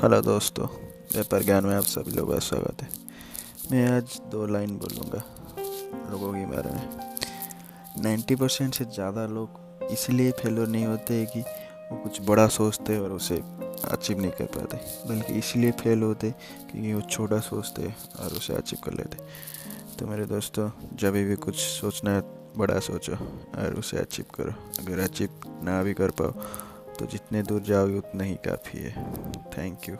Hello दोस्तों व्यापार ज्ञान में आप सभी लोगों का स्वागत है। मैं आज दो लाइन बोलूँगा लोगों के बारे में। नाइन्टी परसेंट से ज़्यादा लोग इसलिए फेलोर नहीं होते हैं कि वो कुछ बड़ा सोचते और उसे अचीव नहीं कर पाते, बल्कि इसलिए फेल होते क्योंकि वो छोटा सोचते और उसे अचीव कर लेते। तो मेरे दोस्तों, जब भी कुछ सोचना है, बड़ा सोचो और उसे अचीव करो। अगर अचीव ना भी कर पाओ तो जितने दूर जाओगे उतना ही काफ़ी है। Thank you